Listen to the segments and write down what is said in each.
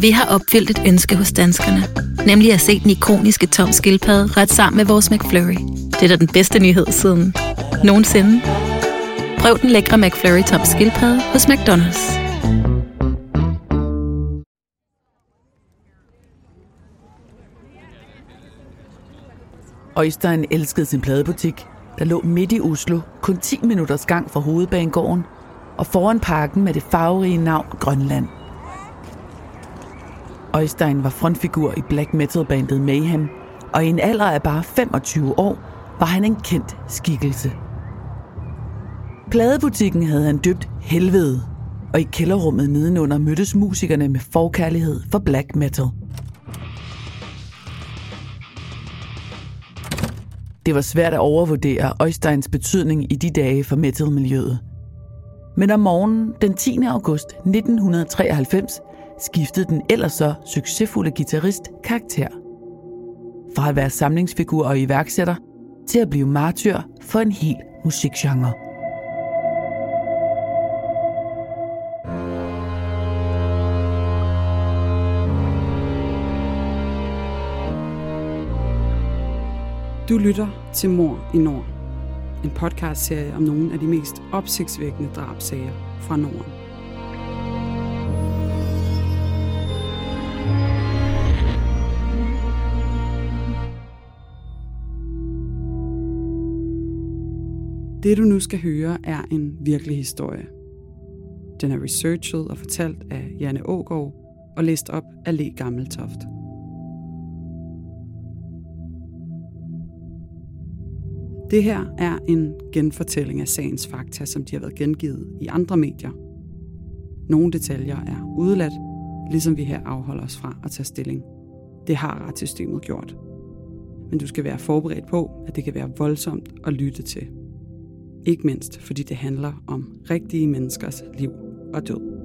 Vi har opfyldt et ønske hos danskerne. Nemlig at se den ikoniske tom skildpadde ret sammen med vores McFlurry. Det er da den bedste nyhed siden nogensinde. Prøv den lækre McFlurry tom skildpadde hos McDonald's. Øjstein elskede sin pladebutik, der lå midt i Oslo, kun 10 minutters gang fra hovedbanegården, og foran parken med det farverige navn Grønland. Øjstein var frontfigur i black metal bandet Mayhem, og i en alder af bare 25 år var han en kendt skikkelse. Pladebutikken havde han døbt Helvede, og i kælderrummet nedenunder mødtes musikerne med forkærlighed for black metal. Det var svært at overvurdere Øjsteins betydning i de dage for metalmiljøet. Men om morgenen den 10. august 1993 skiftede den ellers så succesfulde guitarist karakter. Fra at være samlingsfigur og iværksætter til at blive martyr for en hel musikgenre. Du lytter til Mor i Nord. En podcastserie om nogle af de mest opsigtsvækkende drabsager fra Norden. Det du nu skal høre er en virkelig historie. Den er researchet og fortalt af Janne Ågaard og læst op af Le Gammeltoft. Det her er en genfortælling af sagens fakta, som de har været gengivet i andre medier. Nogle detaljer er udeladt, ligesom vi her afholder os fra at tage stilling. Det har retssystemet gjort. Men du skal være forberedt på, at det kan være voldsomt at lytte til. Ikke mindst fordi det handler om rigtige menneskers liv og død.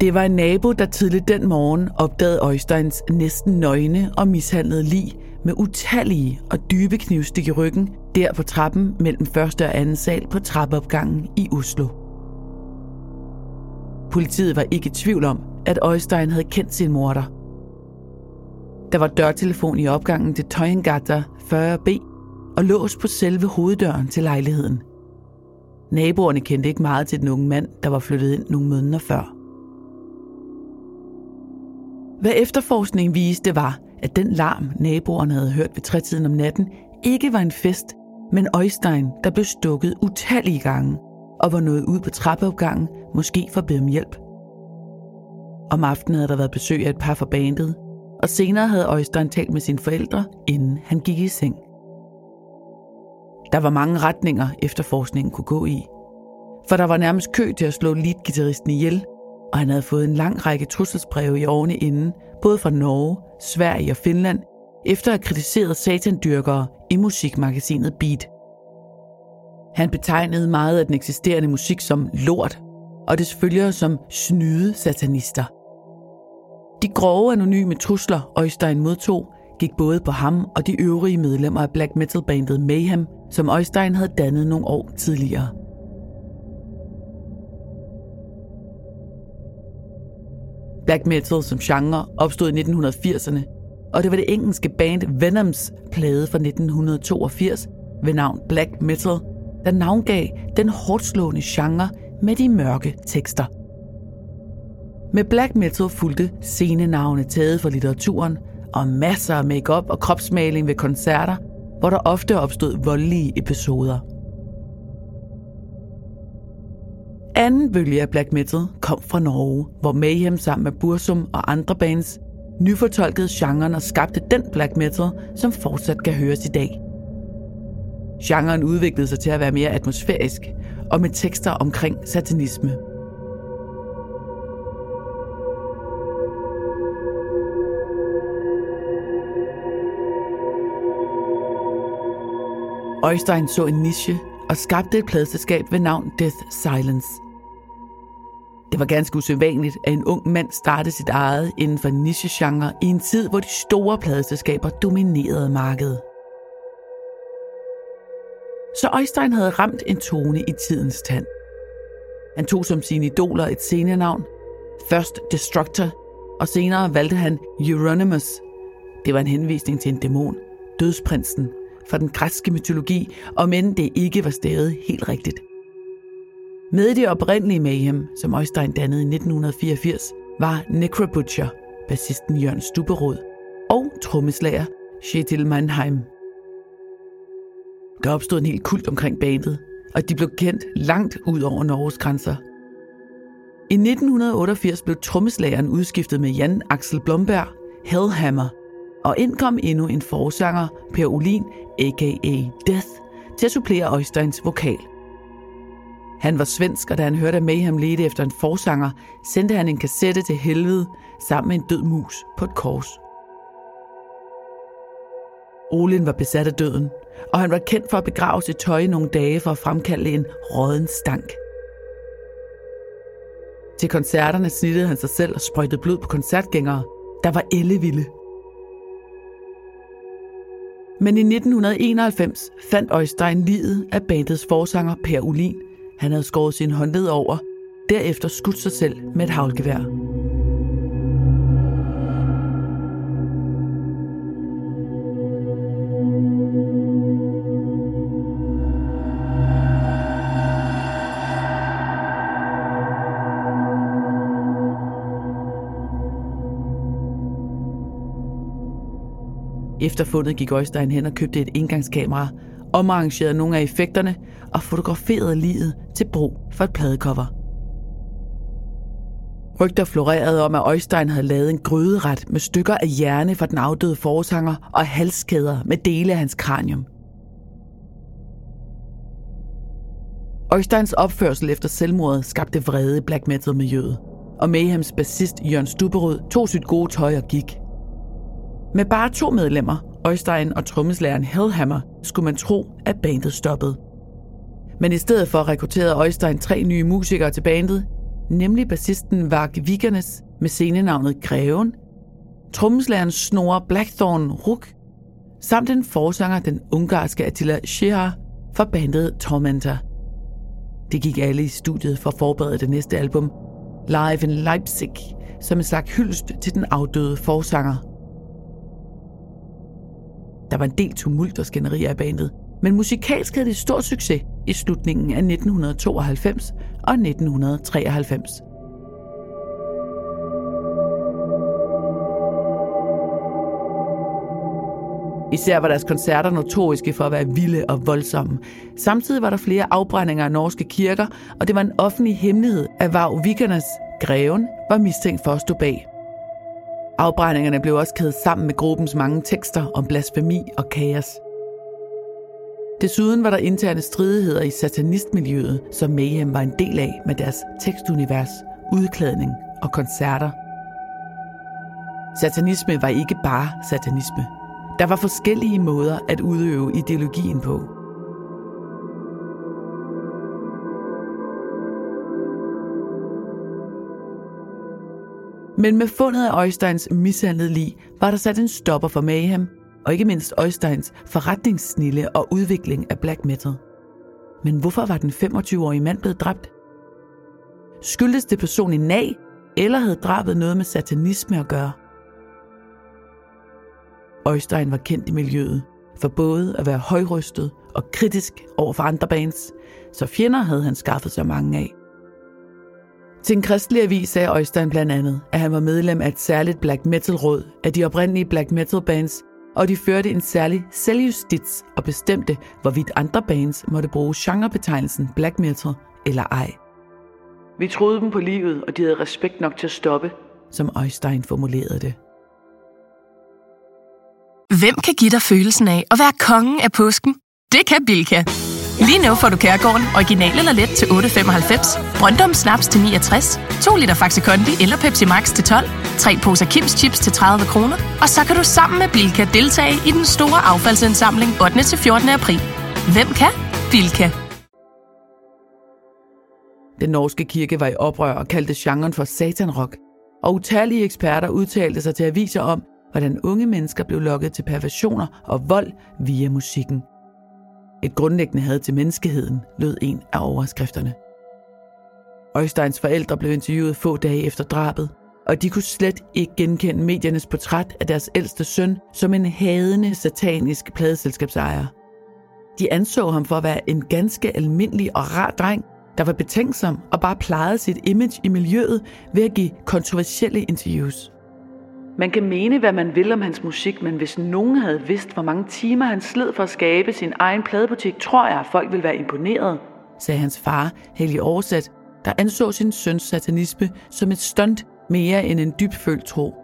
Det var en nabo, der tidligt den morgen opdagede Øjsteins næsten nøgne og mishandlede lig med utallige og dybe knivstik i ryggen der på trappen mellem første og anden sal på trappeopgangen i Oslo. Politiet var ikke i tvivl om, at Øjstein havde kendt sin morter. Der var dørtelefon i opgangen til Tøjengata 40B og lås på selve hoveddøren til lejligheden. Naboerne kendte ikke meget til den unge mand, der var flyttet ind nogle måneder før. Hvad efterforskningen viste var, at den larm, naboerne havde hørt ved trætiden om natten, ikke var en fest, men Øjstein, der blev stukket utallige gange og var nået ud på trappeopgangen, måske for at bede om hjælp. Om aftenen havde der været besøg af et par fra bandet, og senere havde Øjstein talt med sine forældre, inden han gik i seng. Der var mange retninger, efterforskningen kunne gå i. For der var nærmest kø til at slå leadgitarristen ihjel, og han havde fået en lang række trusselsbreve i årene inden, både fra Norge, Sverige og Finland, efter at have kritiseret satandyrkere i musikmagasinet Beat. Han betegnede meget af den eksisterende musik som lort, og dets følgere som snyde satanister. De grove anonyme trusler, Øjstein modtog, gik både på ham og de øvrige medlemmer af black metal bandet Mayhem, som Øjstein havde dannet nogle år tidligere. Black metal som genre opstod i 1980'erne, og det var det engelske band Venoms plade fra 1982 ved navn Black Metal, der navngav den hårdslående genre med de mørke tekster. Med black metal fulgte scenenavne taget fra litteraturen og masser af makeup og kropsmaling ved koncerter, hvor der ofte opstod voldelige episoder. Anden bølge af black metal kom fra Norge, hvor Mayhem sammen med Bursum og andre bands nyfortolkede genren og skabte den black metal, som fortsat kan høres i dag. Genren udviklede sig til at være mere atmosfærisk og med tekster omkring satanisme. Øjstein så en niche og skabte et pladselskab ved navn Death Silence. Det var ganske usædvanligt, at en ung mand startede sit eget inden for nichegenre i en tid, hvor de store pladeselskaber dominerede markedet. Så Øjstein havde ramt en tone i tidens tand. Han tog som sine idoler et scenenavn, først Destructor, og senere valgte han Euronymous. Det var en henvisning til en dæmon, dødsprinsen, fra den græske mytologi, og men det ikke var stadig helt rigtigt. Med i det oprindelige Mayhem, som Øjstein dannede i 1984, var Necrobutcher, bassisten Jørgen Stuberod og trommeslager Shetil Mannheim. Der opstod en helt kult omkring bandet, og de blev kendt langt ud over Norges grænser. I 1988 blev trommeslageren udskiftet med Jan Axel Blomberg, Hellhammer, og indkom endnu en forsanger, Per Olin, a.k.a. Death, til at supplere Øjsteins vokal. Han var svensk, og da han hørte, at Mayhem ledte efter en forsanger, sendte han en kassette til helvede sammen med en død mus på et kors. Olin var besat af døden, og han var kendt for at begrave sit tøj nogle dage for at fremkalde en råden stank. Til koncerterne snittede han sig selv og sprøjtede blod på koncertgængere, der var ellevilde. Men i 1991 fandt Øjstein livet af bandets forsanger Per Ulin. Han havde skåret sin håndled over, derefter skudt sig selv med et havlgevær. Efter fundet gik Øjstein hen og købte et indgangskamera, omarrangerede nogle af effekterne og fotograferede livet til brug for et pladecover. Rygter florerede om, at Øjstein havde lavet en gryderet med stykker af hjerne fra den afdøde forsanger og halskæder med dele af hans kranium. Øjsteins opførsel efter selvmordet skabte vrede i black metal miljøet, og Mayhems bassist Jørgen Stuberud tog sit gode tøj og gik – med bare to medlemmer, Øjstein og trommeslæren Hellhammer, skulle man tro, at bandet stoppede. Men i stedet for rekrutterede Øjstein tre nye musikere til bandet, nemlig bassisten Varg Vigernes med scenenavnet Greven, trommeslæren Snor Blackthorn Ruk, samt den forsanger den ungarske Attila Shihar fra bandet Tormentor. De gik alle i studiet for at forberede det næste album, Live in Leipzig, som en slags hyldest til den afdøde forsanger der var en del tumult og skænderier i bandet, men musikalsk havde det stor succes i slutningen af 1992 og 1993. Især var deres koncerter notoriske for at være vilde og voldsomme. Samtidig var der flere afbrændinger af norske kirker, og det var en offentlig hemmelighed, at Vav Vikernes Greven var mistænkt for at stå bag. Afbrændingerne blev også kædet sammen med gruppens mange tekster om blasfemi og kaos. Desuden var der interne stridigheder i satanistmiljøet, som Mayhem var en del af med deres tekstunivers, udklædning og koncerter. Satanisme var ikke bare satanisme. Der var forskellige måder at udøve ideologien på. Men med fundet af Øjsteins mishandlede lig var der sat en stopper for Mayhem, og ikke mindst Øjsteins forretningssnille og udvikling af black metal. Men hvorfor var den 25-årige mand blevet dræbt? Skyldtes det personen nag, eller havde drabet noget med satanisme at gøre? Øjstein var kendt i miljøet for både at være højrystet og kritisk over for andre bands, så fjender havde han skaffet sig mange af. Til en kristelig avis sagde Øjstein blandt andet, at han var medlem af et særligt black metal råd af de oprindelige black metal bands, og de førte en særlig selvjustits og bestemte, hvorvidt andre bands måtte bruge genrebetegnelsen black metal eller ej. Vi troede dem på livet, og de havde respekt nok til at stoppe, som Øjstein formulerede det. Hvem kan give dig følelsen af at være kongen af påsken? Det kan Bilka! Lige nu får du Kærgården original eller let til 8.95, Brøndum Snaps til 69, 2 liter Faxi Kondi eller Pepsi Max til 12, 3 poser Kims Chips til 30 kroner, og så kan du sammen med Bilka deltage i den store affaldsindsamling 8. til 14. april. Hvem kan? Bilka. Den norske kirke var i oprør og kaldte genren for satanrock, og utallige eksperter udtalte sig til aviser om, hvordan unge mennesker blev lokket til perversioner og vold via musikken. Et grundlæggende had til menneskeheden lød en af overskrifterne. Øjsteins forældre blev interviewet få dage efter drabet, og de kunne slet ikke genkende mediernes portræt af deres ældste søn som en hadende satanisk pladeselskabsejer. De anså ham for at være en ganske almindelig og rar dreng, der var betænksom og bare plejede sit image i miljøet ved at give kontroversielle interviews. Man kan mene, hvad man vil om hans musik, men hvis nogen havde vidst, hvor mange timer han sled for at skabe sin egen pladebutik, tror jeg, at folk ville være imponeret, sagde hans far, Helge Oversæt, der anså sin søns satanisme som et stunt mere end en dybfølt tro.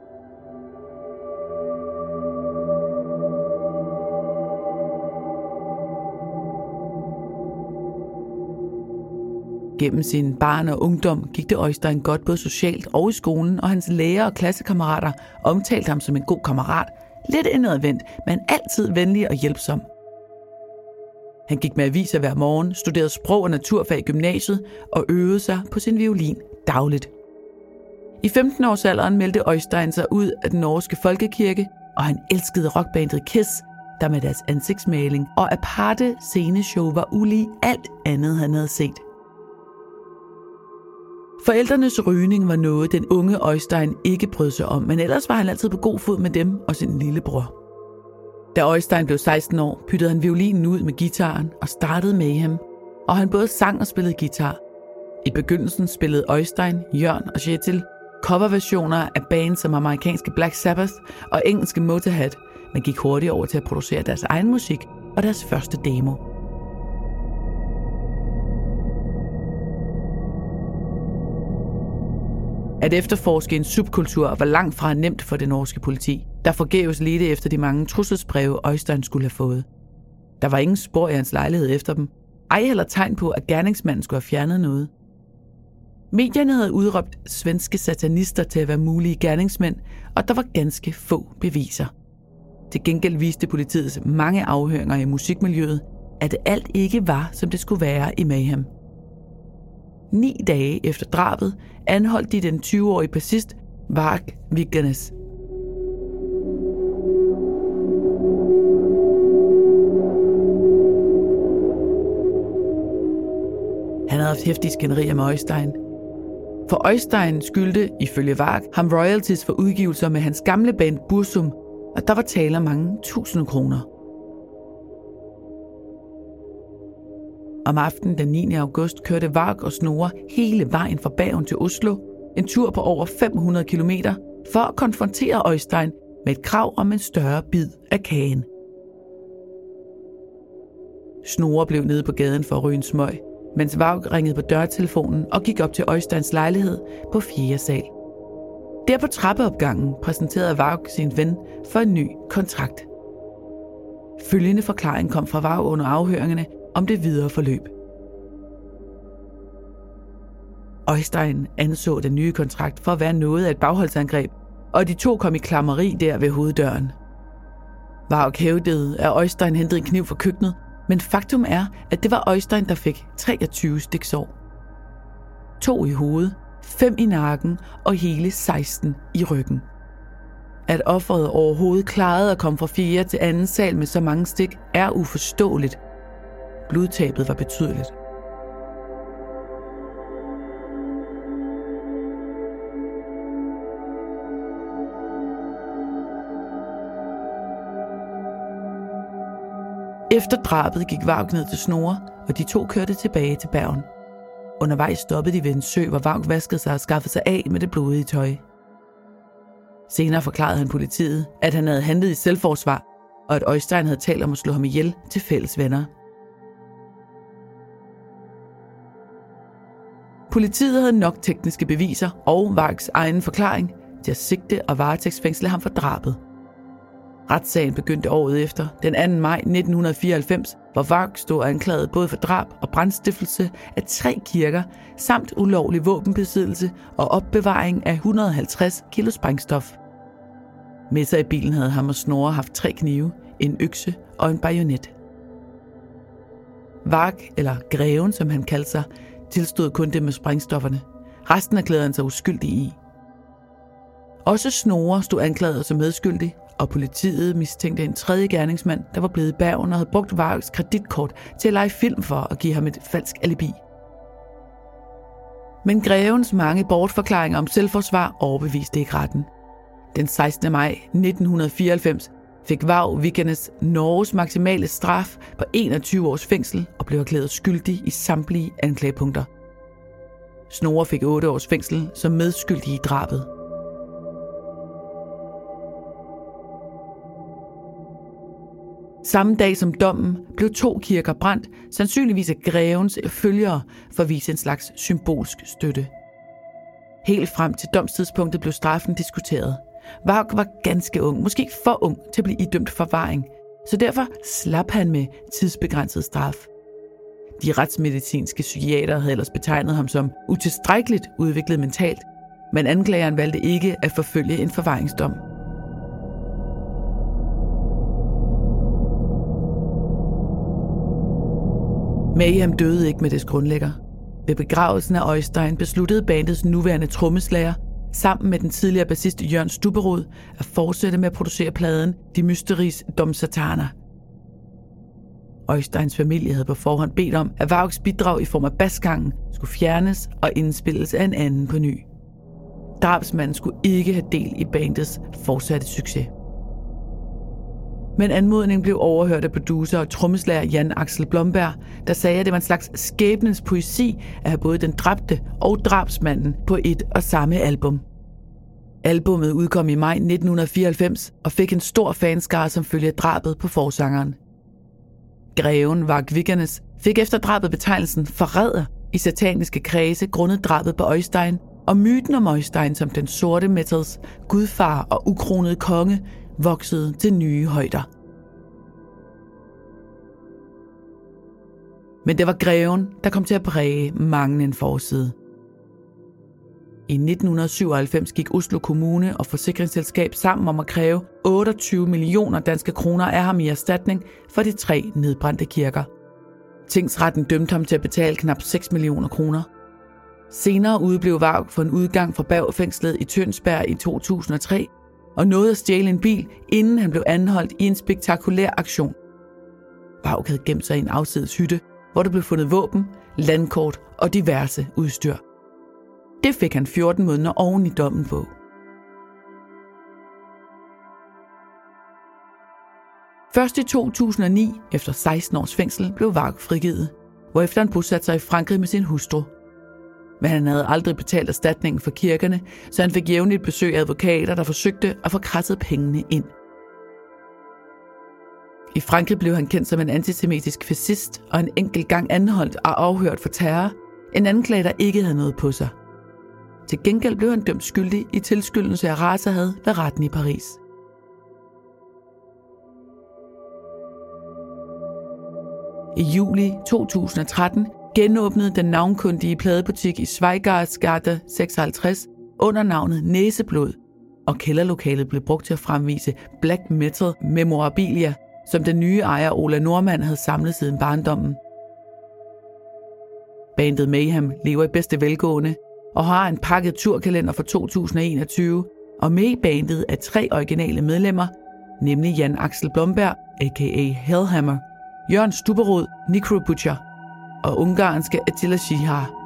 Gennem sin barn og ungdom gik det Øjstein godt både socialt og i skolen, og hans lærer og klassekammerater omtalte ham som en god kammerat. Lidt indadvendt, men altid venlig og hjælpsom. Han gik med aviser hver morgen, studerede sprog og naturfag i gymnasiet og øvede sig på sin violin dagligt. I 15-årsalderen meldte Øjstein sig ud af den norske folkekirke, og han elskede rockbandet Kiss, der med deres ansigtsmaling og aparte sceneshow var ulig alt andet, han havde set. Forældrenes rygning var noget, den unge Øjstein ikke brød sig om, men ellers var han altid på god fod med dem og sin lillebror. Da Øjstein blev 16 år, pyttede han violinen ud med gitaren og startede med ham, og han både sang og spillede guitar. I begyndelsen spillede Øjstein, Jørn og Chetil coverversioner af bands som amerikanske Black Sabbath og engelske Motorhead, men gik hurtigt over til at producere deres egen musik og deres første demo. At efterforske en subkultur var langt fra nemt for det norske politi, der forgæves ledte efter de mange trusselsbreve, Øjstein skulle have fået. Der var ingen spor i hans lejlighed efter dem. Ej heller tegn på, at gerningsmanden skulle have fjernet noget. Medierne havde udråbt svenske satanister til at være mulige gerningsmænd, og der var ganske få beviser. Til gengæld viste politiets mange afhøringer i musikmiljøet, at alt ikke var, som det skulle være i Mayhem. Ni dage efter drabet anholdt de den 20-årige bassist Varg Vigernes. Han havde haft hæftige skænderier med Øjstein. For Øjstein skyldte, ifølge Varg, ham royalties for udgivelser med hans gamle band Bursum, og der var tale om mange tusind kroner. Om aftenen den 9. august kørte Varg og Snore hele vejen fra Bergen til Oslo, en tur på over 500 km, for at konfrontere Øjstein med et krav om en større bid af kagen. Snore blev nede på gaden for at ryge en smøg, mens Varg ringede på dørtelefonen og gik op til Øjsteins lejlighed på 4. sal. Der på trappeopgangen præsenterede Varg sin ven for en ny kontrakt. Følgende forklaring kom fra Varg under afhøringerne om det videre forløb. Øjstein anså den nye kontrakt for at være noget af et bagholdsangreb, og de to kom i klammeri der ved hoveddøren. Varg hævdede, at Øjstein hentede en kniv fra køkkenet, men faktum er, at det var Øjstein, der fik 23 stiksår. To i hovedet, fem i nakken og hele 16 i ryggen. At offeret overhovedet klarede at komme fra fjerde til anden sal med så mange stik, er uforståeligt, Blodtabet var betydeligt. Efter drabet gik Vaug ned til Snore, og de to kørte tilbage til Bergen. Undervejs stoppede de ved en sø, hvor Vaug vaskede sig og skaffede sig af med det blodige tøj. Senere forklarede han politiet, at han havde handlet i selvforsvar, og at Øjstein havde talt om at slå ham ihjel til fælles venner – Politiet havde nok tekniske beviser og Vargs egen forklaring til at sigte og varetægtsfængsle ham for drabet. Retssagen begyndte året efter, den 2. maj 1994, hvor Varg stod anklaget både for drab og brandstiftelse af tre kirker, samt ulovlig våbenbesiddelse og opbevaring af 150 kilo sprængstof. Med sig i bilen havde ham og Snorre haft tre knive, en økse og en bajonet. Varg, eller Greven, som han kaldte sig, tilstod kun det med sprængstofferne. Resten erklærede han sig uskyldig i. Også Snore stod anklaget som medskyldig, og politiet mistænkte en tredje gerningsmand, der var blevet i Bergen og havde brugt Vargs kreditkort til at lege film for at give ham et falsk alibi. Men grevens mange bortforklaringer om selvforsvar overbeviste ikke retten. Den 16. maj 1994 fik Vav Vikernes Norges maksimale straf på 21 års fængsel og blev erklæret skyldig i samtlige anklagepunkter. Snore fik 8 års fængsel som medskyldig i drabet. Samme dag som dommen blev to kirker brændt, sandsynligvis af grevens følgere for at vise en slags symbolsk støtte. Helt frem til domstidspunktet blev straffen diskuteret. Vaug var ganske ung, måske for ung til at blive idømt forvaring, så derfor slap han med tidsbegrænset straf. De retsmedicinske psykiater havde ellers betegnet ham som utilstrækkeligt udviklet mentalt, men anklageren valgte ikke at forfølge en forvaringsdom. Mayhem døde ikke med dets grundlægger. Ved begravelsen af Øjstein besluttede bandets nuværende trommeslager, sammen med den tidligere bassist Jørgen Stubberud at fortsætte med at producere pladen De Mysteries Dom Sataner. Øjsteins familie havde på forhånd bedt om, at Vaugs bidrag i form af basgangen skulle fjernes og indspilles af en anden på ny. Drabsmanden skulle ikke have del i bandets fortsatte succes. Men anmodningen blev overhørt af producer og trommeslager Jan Axel Blomberg, der sagde, at det var en slags skæbnens poesi at have både den dræbte og drabsmanden på et og samme album. Albummet udkom i maj 1994 og fik en stor fanskare som følge af drabet på forsangeren. Greven var Viggernes fik efter drabet betegnelsen forræder i sataniske kredse grundet drabet på Øjstein, og myten om Øjstein som den sorte metals gudfar og ukronede konge voksede til nye højder. Men det var greven, der kom til at præge mange en forside. I 1997 gik Oslo Kommune og Forsikringsselskab sammen om at kræve 28 millioner danske kroner af ham i erstatning for de tre nedbrændte kirker. Tingsretten dømte ham til at betale knap 6 millioner kroner. Senere udblev Varg for en udgang fra Bagfængslet i Tønsberg i 2003 og nåede at stjæle en bil, inden han blev anholdt i en spektakulær aktion. Vaug havde gemt sig i en afsides hytte, hvor der blev fundet våben, landkort og diverse udstyr. Det fik han 14 måneder oven i dommen på. Først i 2009, efter 16 års fængsel, blev Varg frigivet, hvorefter han bosatte sig i Frankrig med sin hustru men han havde aldrig betalt erstatningen for kirkerne, så han fik jævnligt besøg af advokater, der forsøgte at få krasset pengene ind. I Frankrig blev han kendt som en antisemitisk fascist og en enkelt gang anholdt og afhørt for terror, en anklage, der ikke havde noget på sig. Til gengæld blev han dømt skyldig i tilskyldelse af racerhad ved retten i Paris. I juli 2013 genåbnede den navnkundige pladebutik i Schweigaardsgade 56 under navnet Næseblod, og kælderlokalet blev brugt til at fremvise black metal memorabilia, som den nye ejer Ola Normand havde samlet siden barndommen. Bandet Mayhem lever i bedste velgående og har en pakket turkalender for 2021, og med i bandet er tre originale medlemmer, nemlig Jan Axel Blomberg, a.k.a. Hellhammer, Jørgen Stuberod, Necro Butcher og ungarske Attila Shihar.